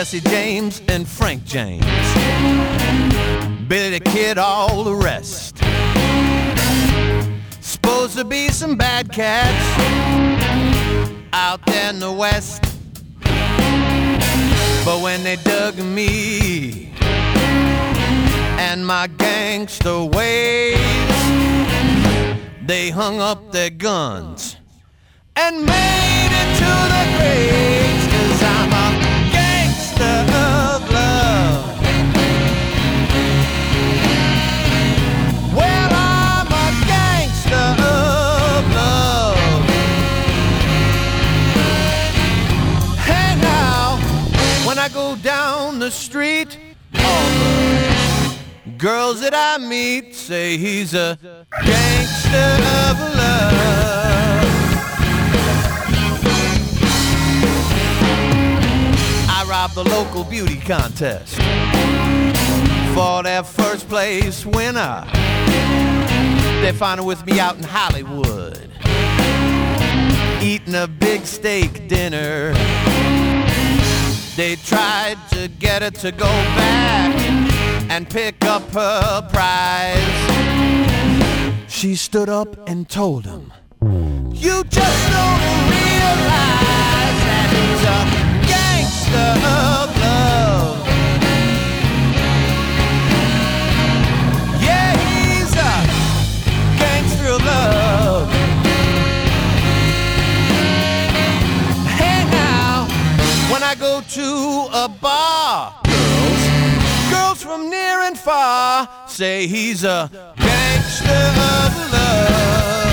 Jesse James and Frank James, Billy the Kid, all the rest. Supposed to be some bad cats out there in the West. But when they dug me and my gangster ways, they hung up their guns and made it to the graves. The street, all the girls that I meet say he's a gangster of love. I robbed the local beauty contest for their first place winner. They found her with me out in Hollywood, eating a big steak dinner. They tried to get her to go back and pick up her prize. She stood up and told him, You just don't realize that he's a gangster of love. Go to a bar, girls, girls from near and far say he's a gangster of love.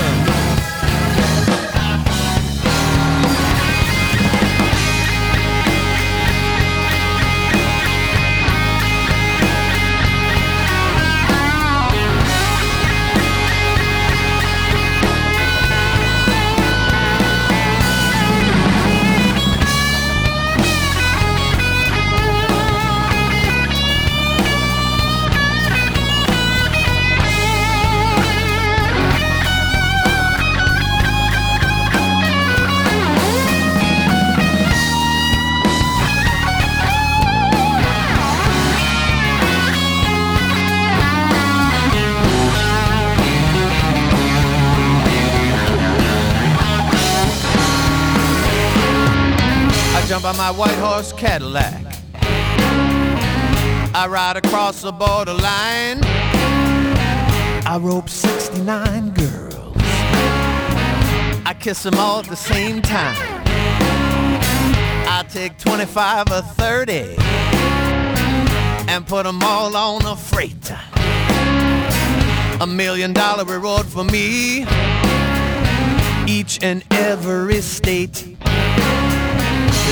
Jump on my white horse Cadillac. I ride across the borderline. I rope 69 girls. I kiss them all at the same time. I take 25 or 30 and put them all on a freighter. A million dollar reward for me, each and every state.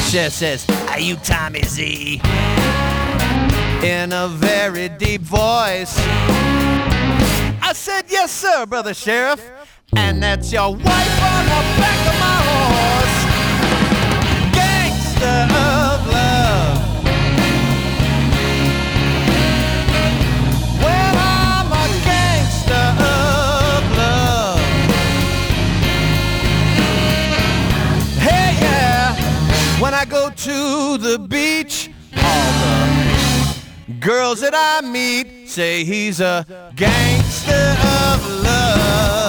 Chef says, Are you Tommy Z? In a very deep voice. I said, Yes, sir, brother sheriff. And that's your wife on the back of my horse. Gangster uh. To the beach, all the girls that I meet say he's a gangster of love.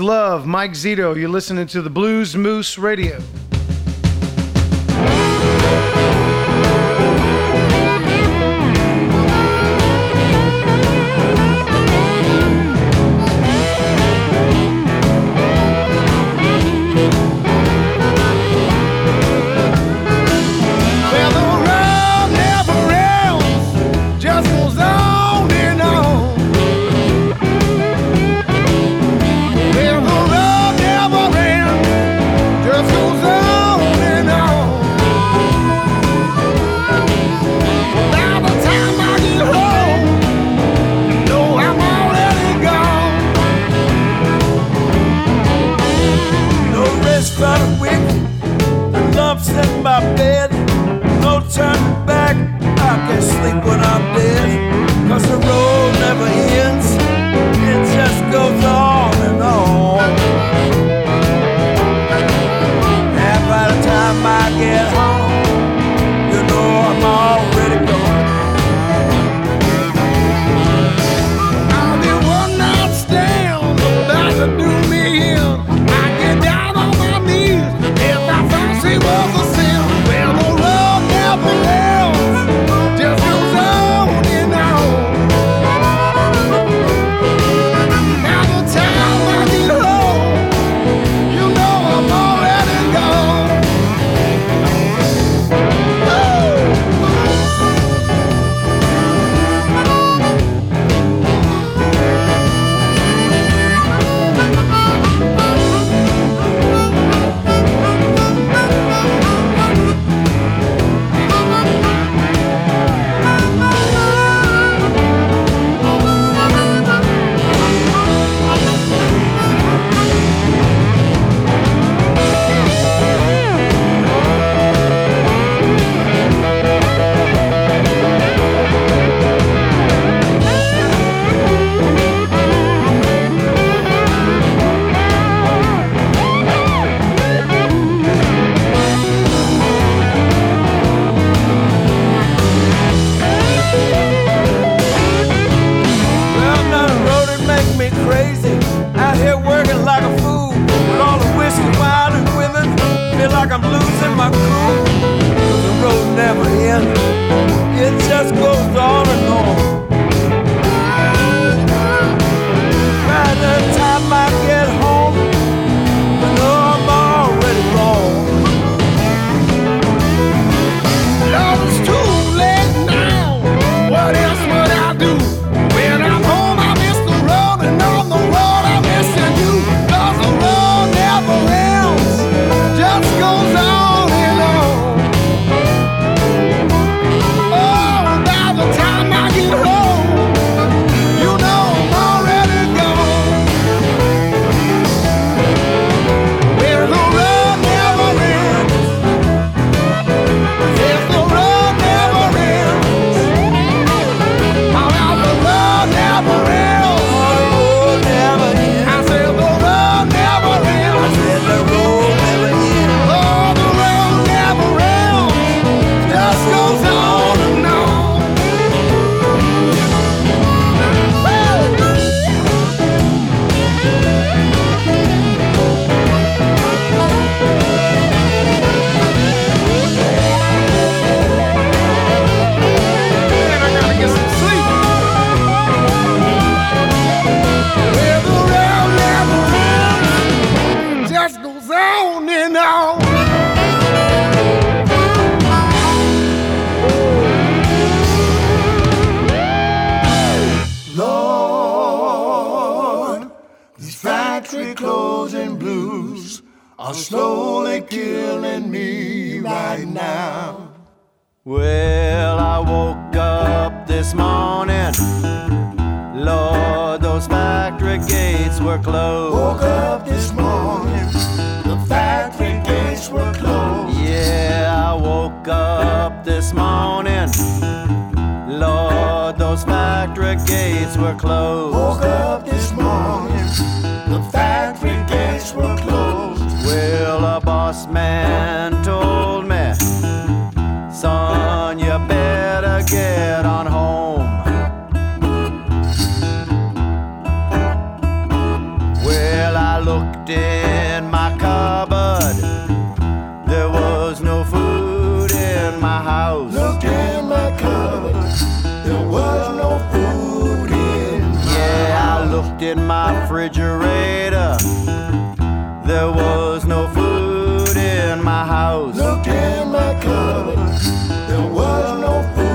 Love, Mike Zito. You're listening to the Bluesmoose Radio. Never in my house. Looked in my cupboard, there was no food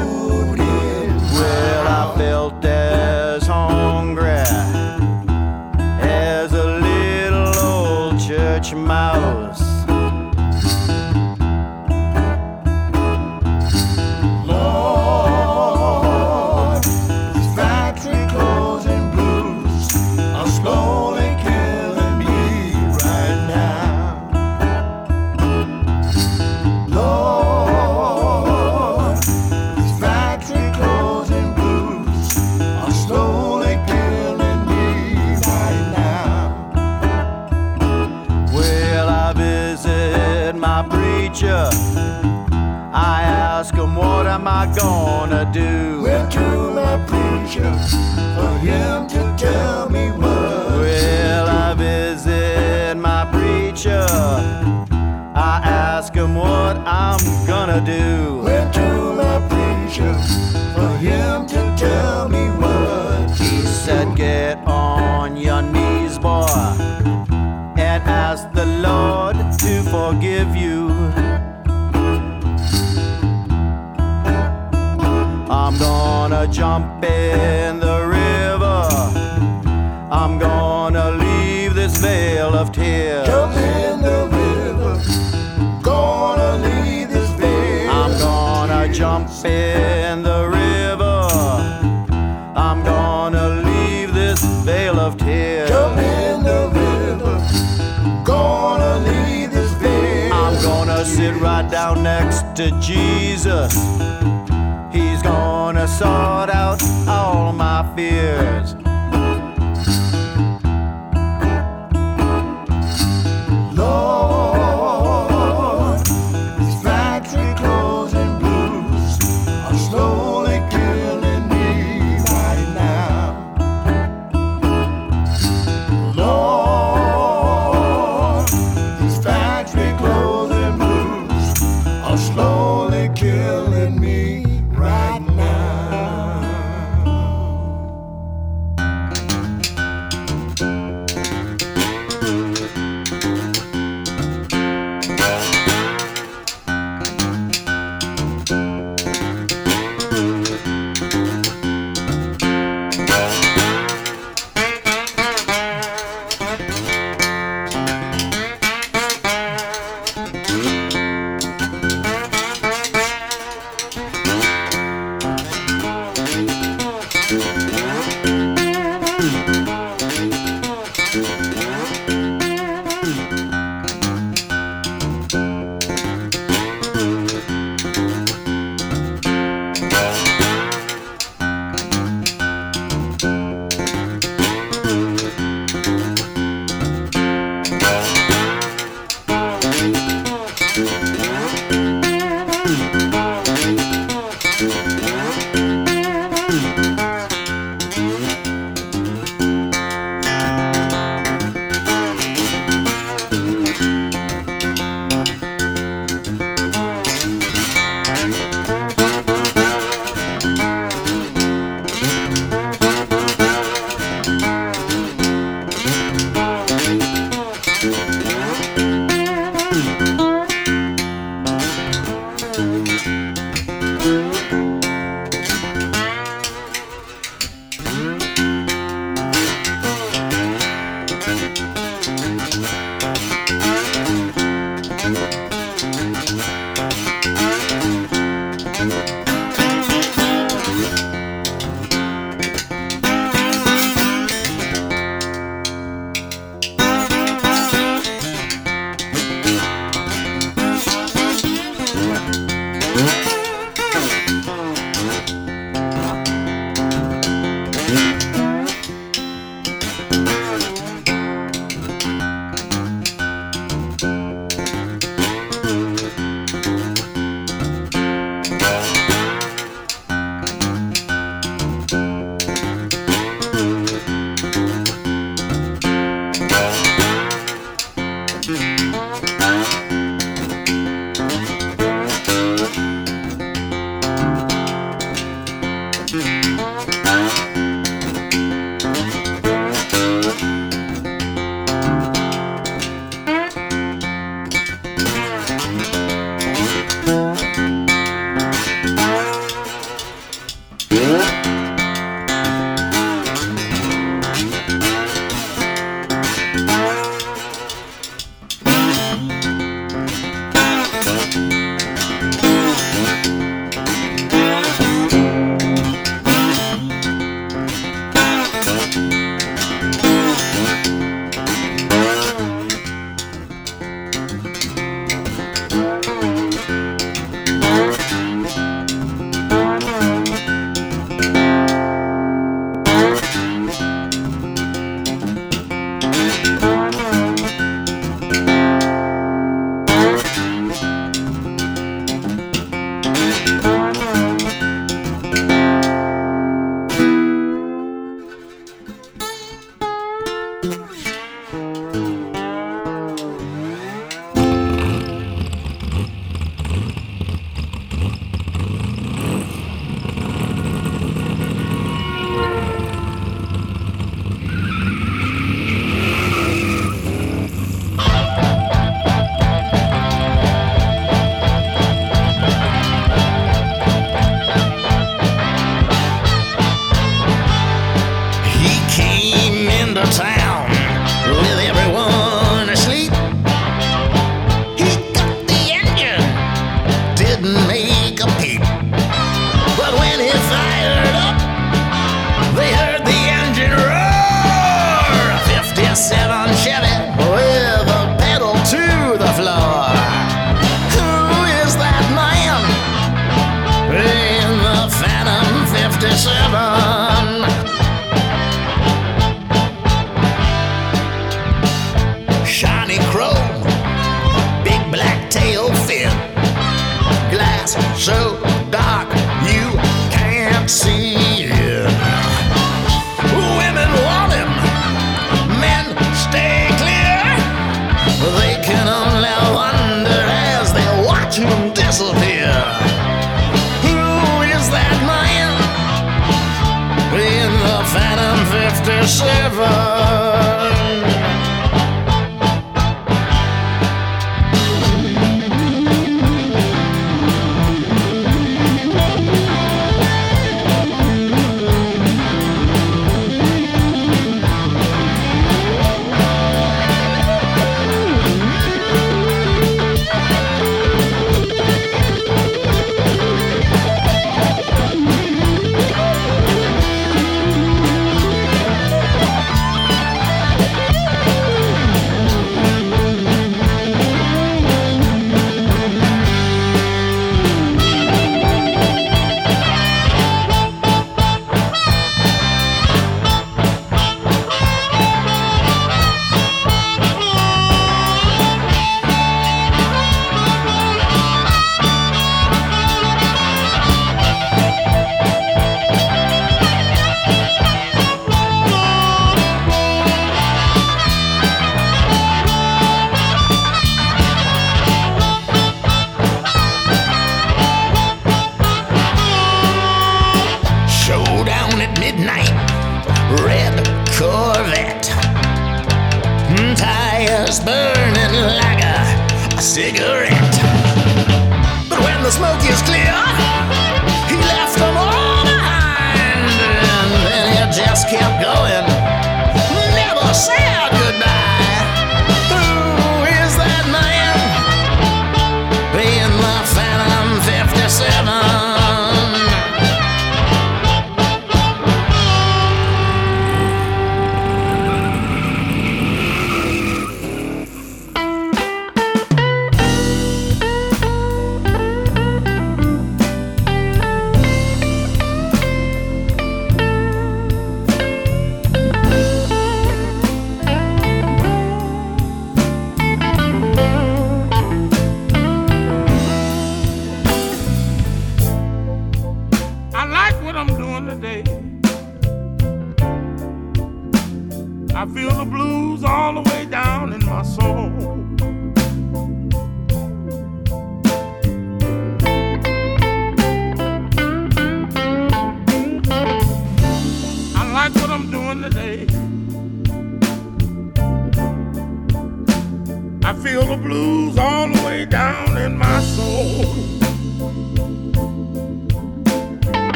I gonna do? Went to my preacher for him to tell me what. Well, I visit my preacher. I ask him what I'm gonna do. Went to my preacher for him jump in the river. I'm gonna leave this veil of tears. Jump in the river, gonna leave this veil. I'm gonna jump in the river. I'm gonna leave this veil of tears. Jump in the river, gonna leave this veil. I'm gonna sit right down next to Jesus. Sort out all my fears.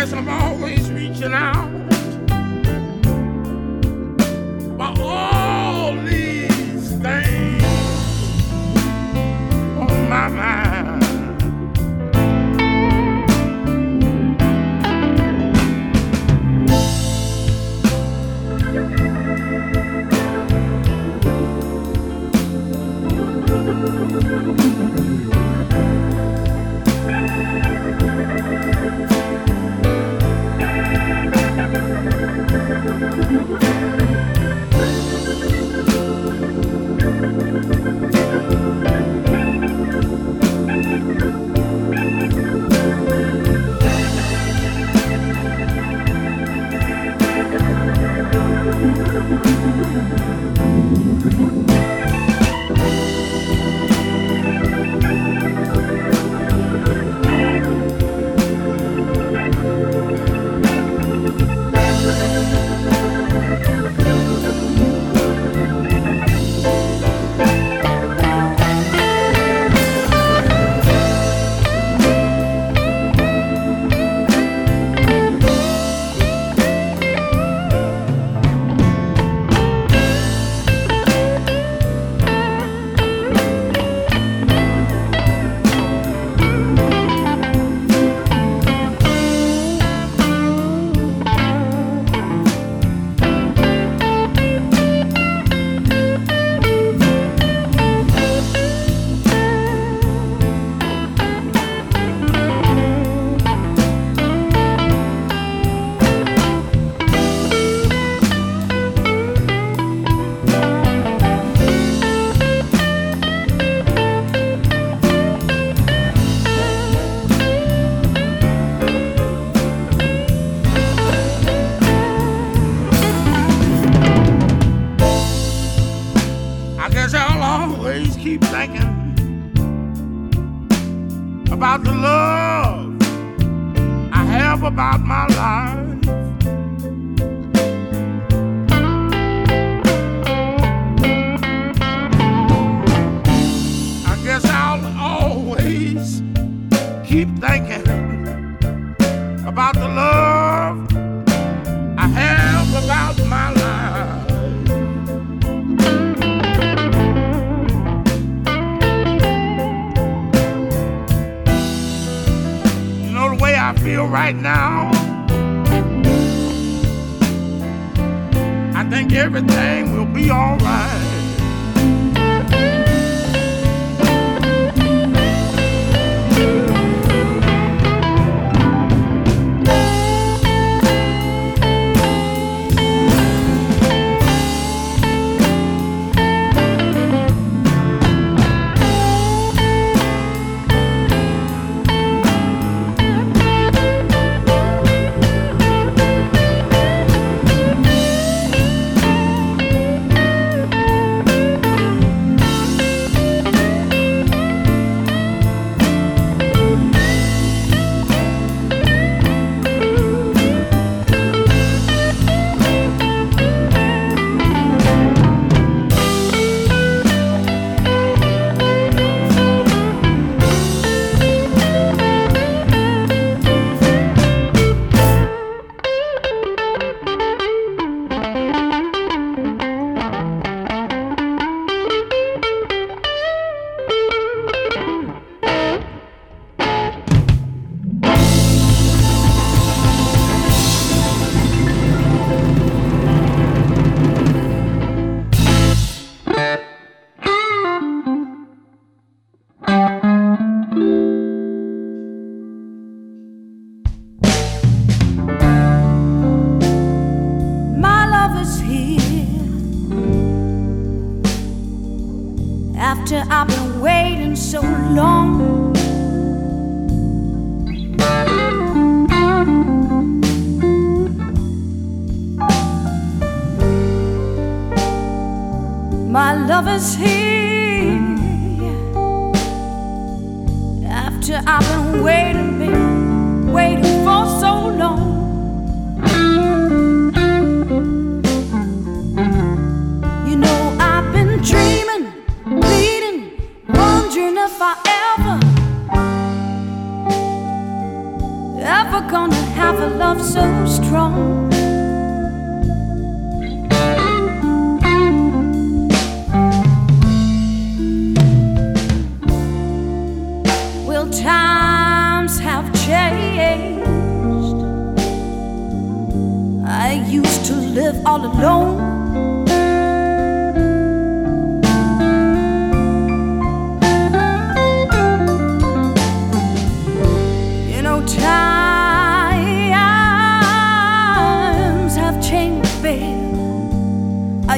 Guess I'm always reaching out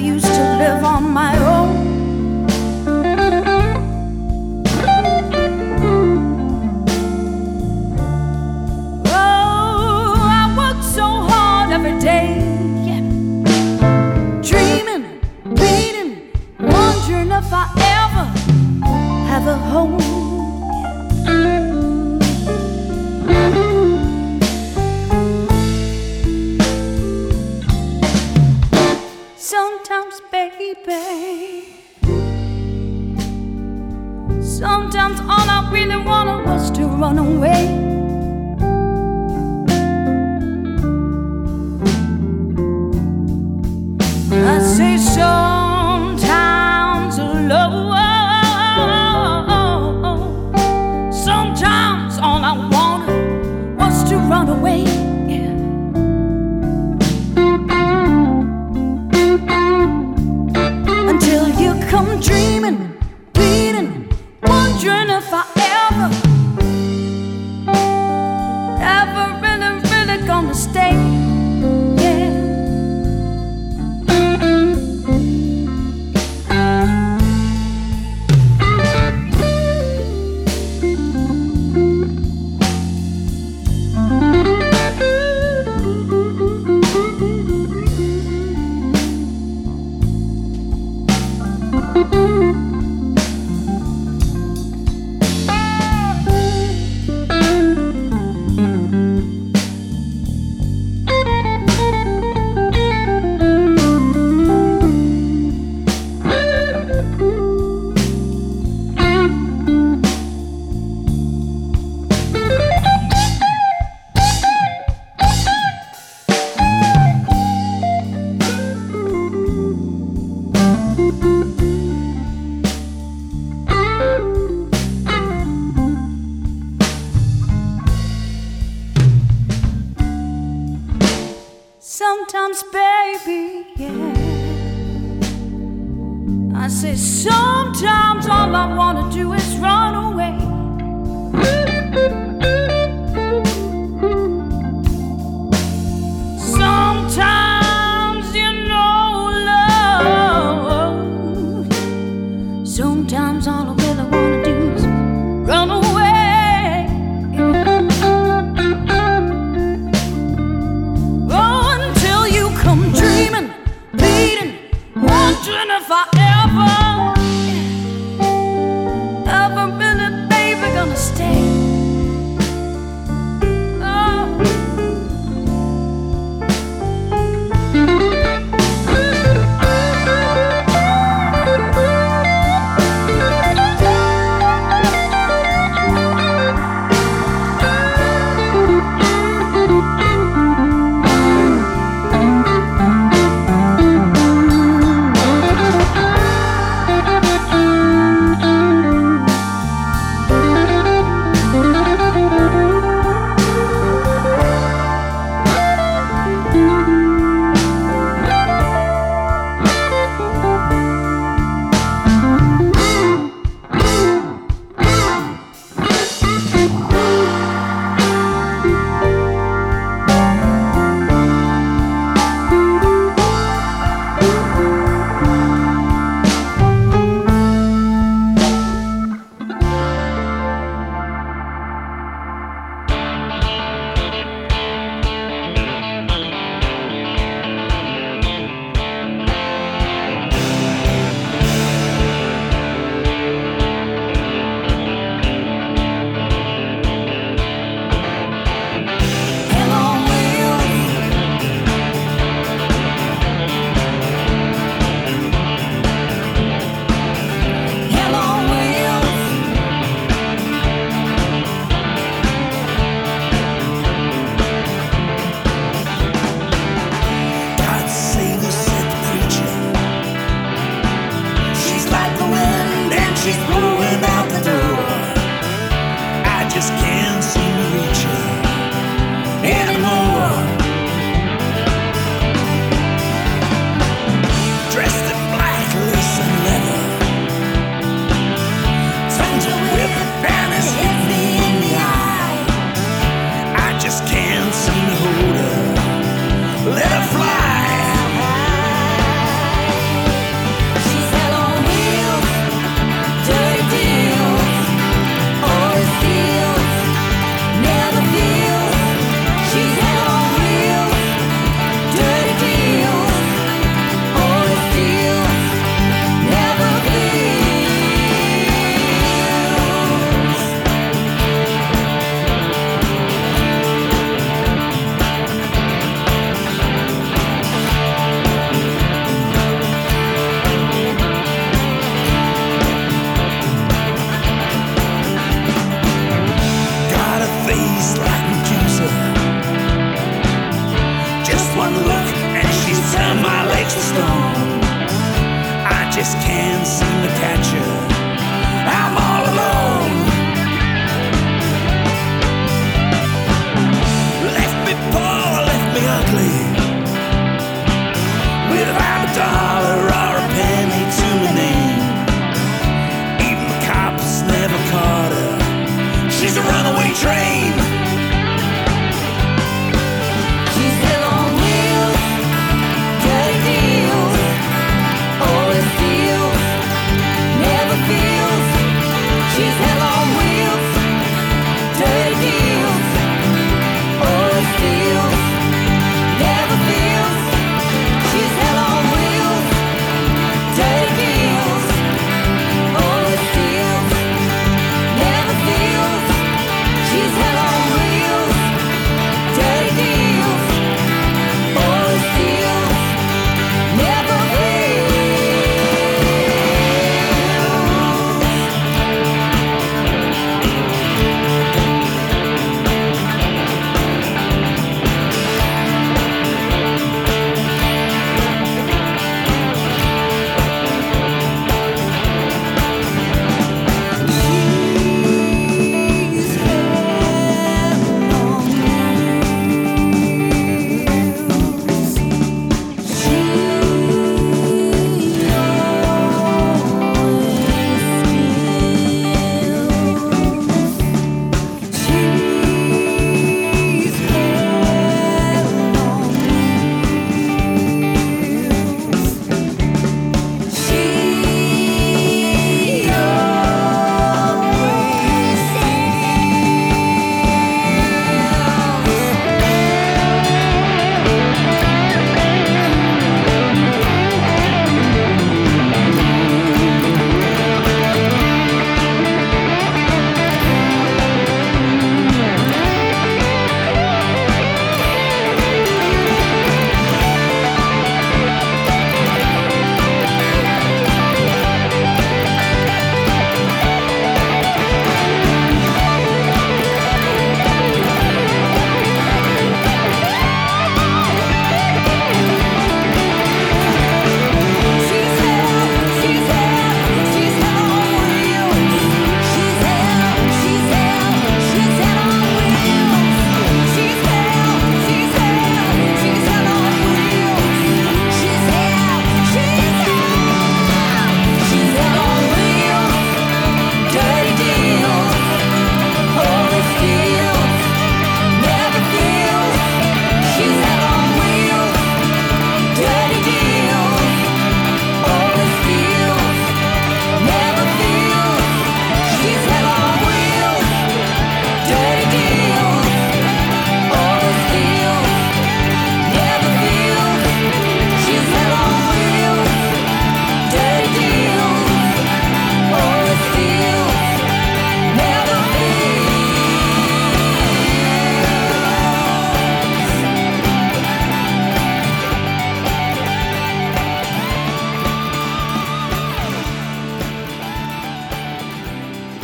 used to live on my own.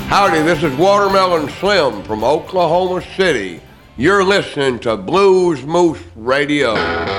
Howdy, this is Watermelon Slim from Oklahoma City. You're listening to Bluesmoose Radio.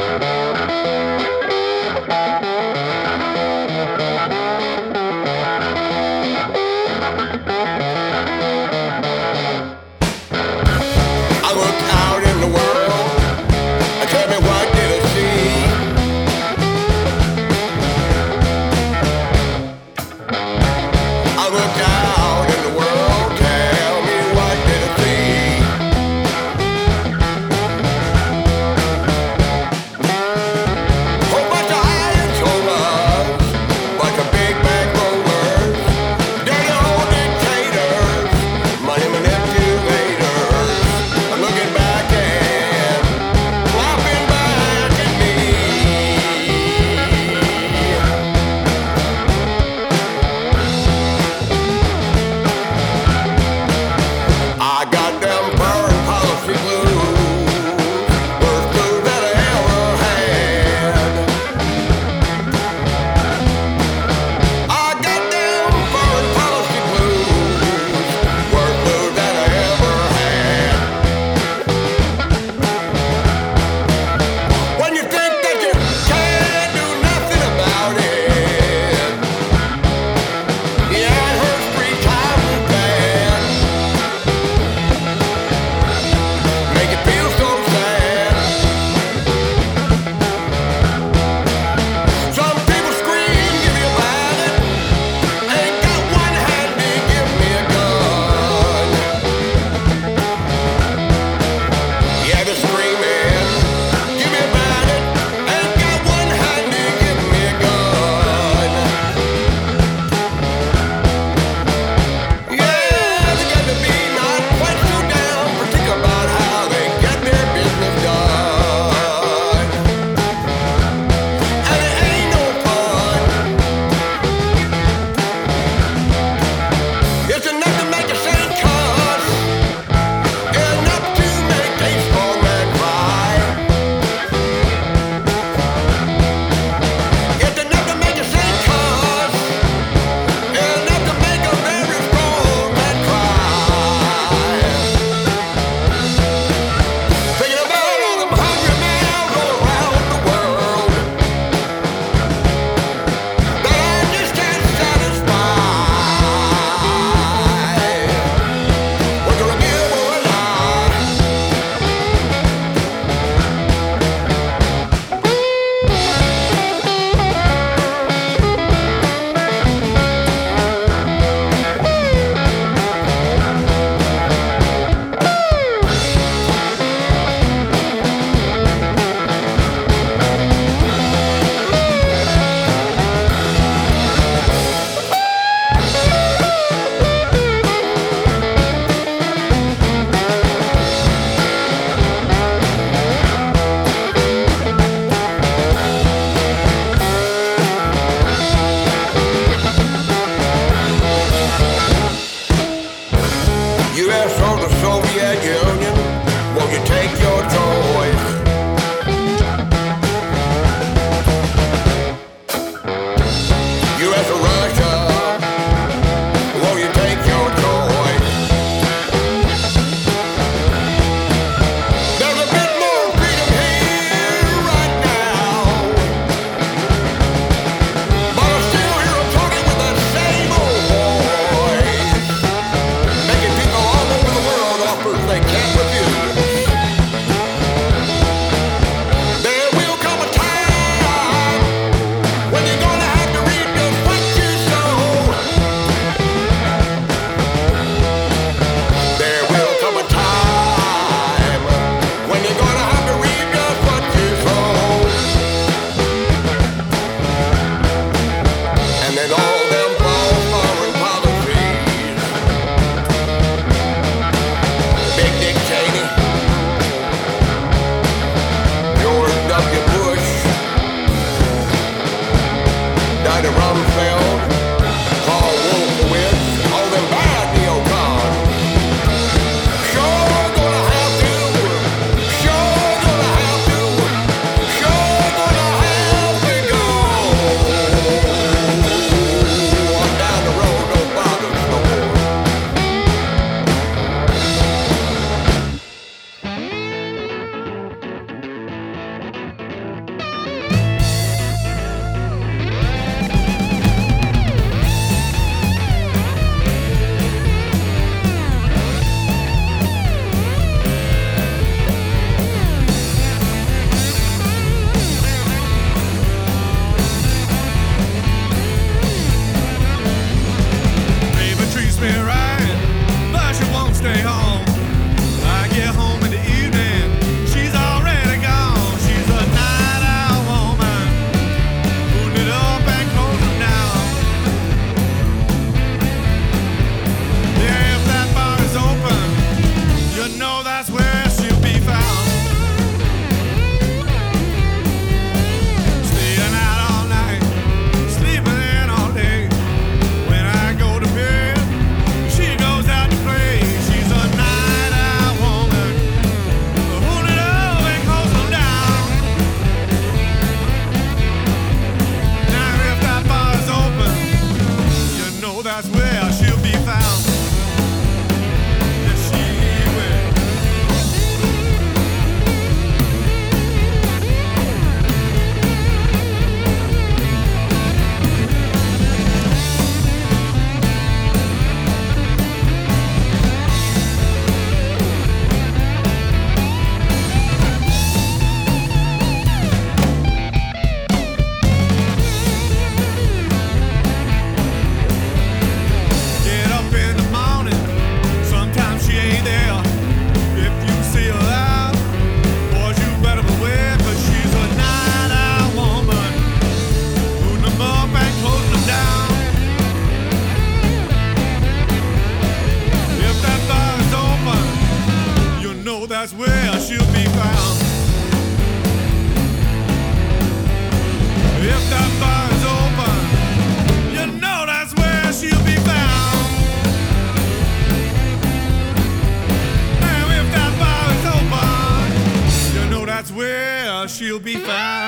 She'll be found.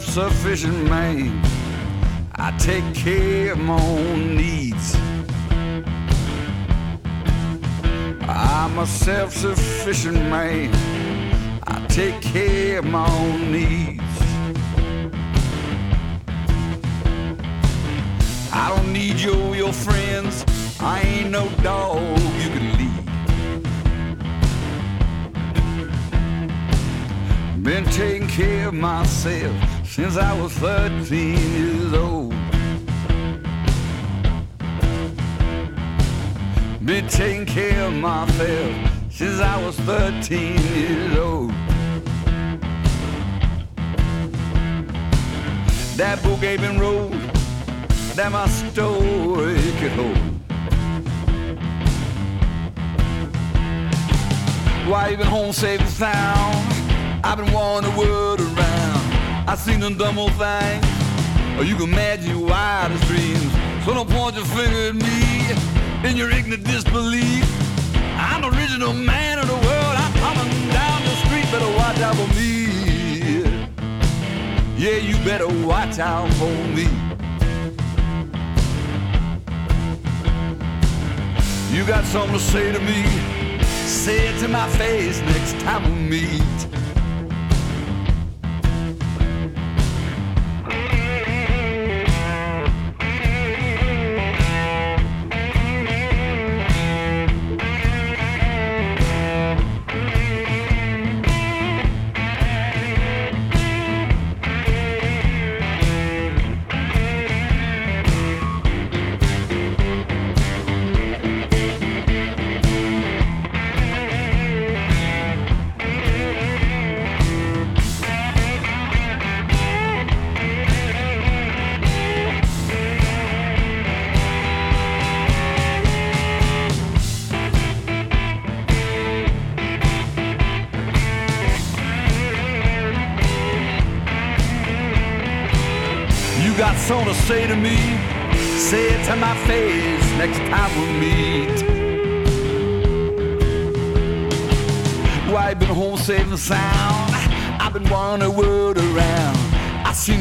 Self-sufficient man. I take care of my own needs. I'm a self-sufficient man. I take care of my own needs. I don't need you, your friends. I ain't no dog you can lead. Been taking care of myself since I was 13 years old. Been taking care of myself since I was 13 years old. That book ain't been that my story could hold. Why you been home safe and sound? I've been wanting the world around. I seen them dumb old things. Or you can imagine your wildest dreams. So don't point your finger at me in your ignorant disbelief. I'm the original man of the world. I'm coming down the street. Better watch out for me. Yeah, you better watch out for me. You got something to say to me? Say it to my face next time we meet.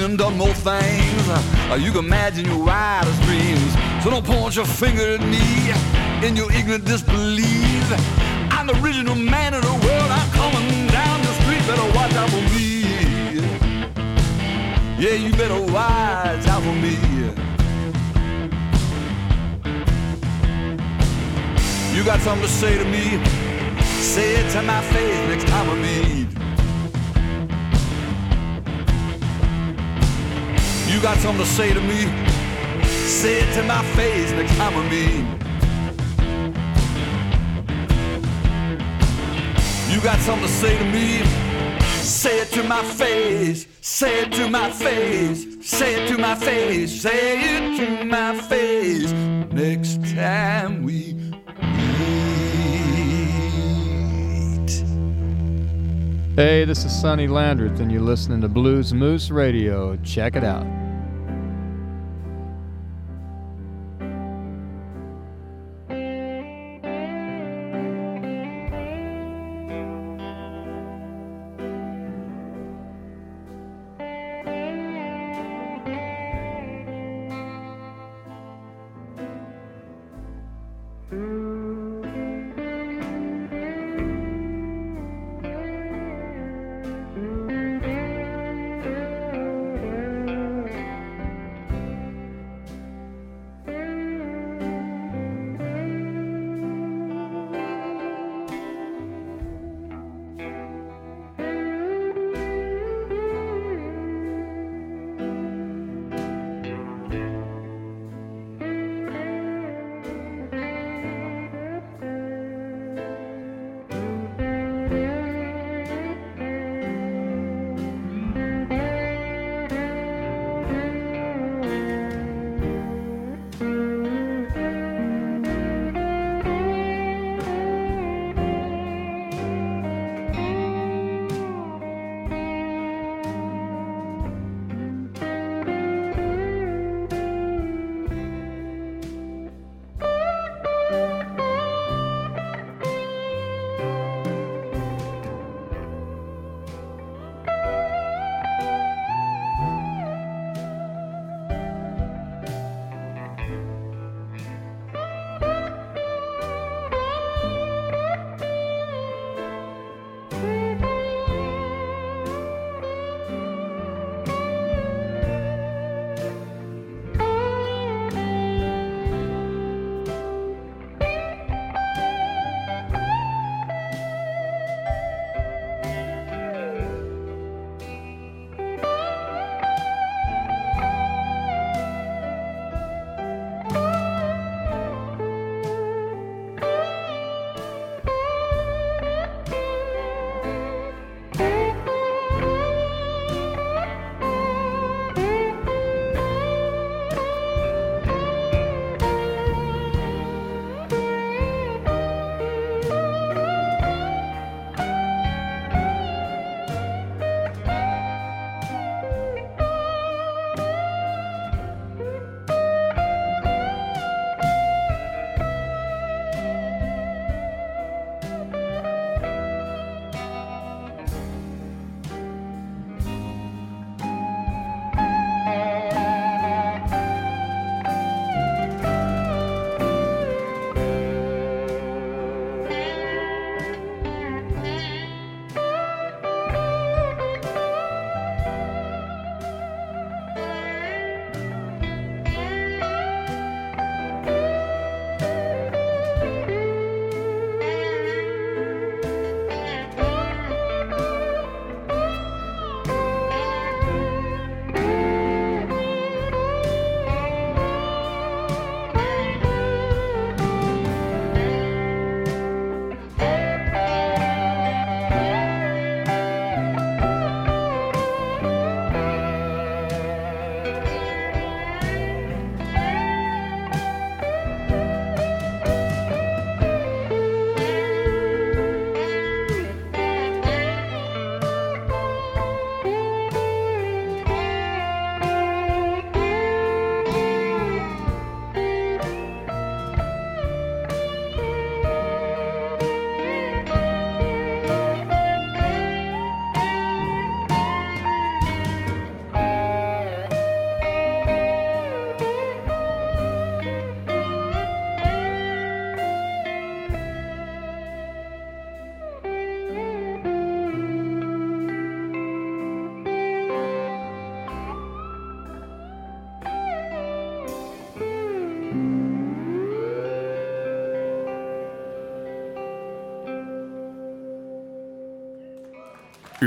I done more things. Uh, you can imagine your wildest dreams. So don't point your finger at me in your ignorant disbelief. I'm the original man of the world. I'm coming down the street. Better watch out for me. Yeah, you better watch out for me. You got something to say to me? Say it to my face next time we meet. You got something to say to me? Say it to my face next time we meet. You got something to say to me? Say it to my face. Say it to my face. Say it to my face. Say it to my face. Next time we. Hey, this is Sonny Landreth, and you're listening to Bluesmoose Radio. Check it out.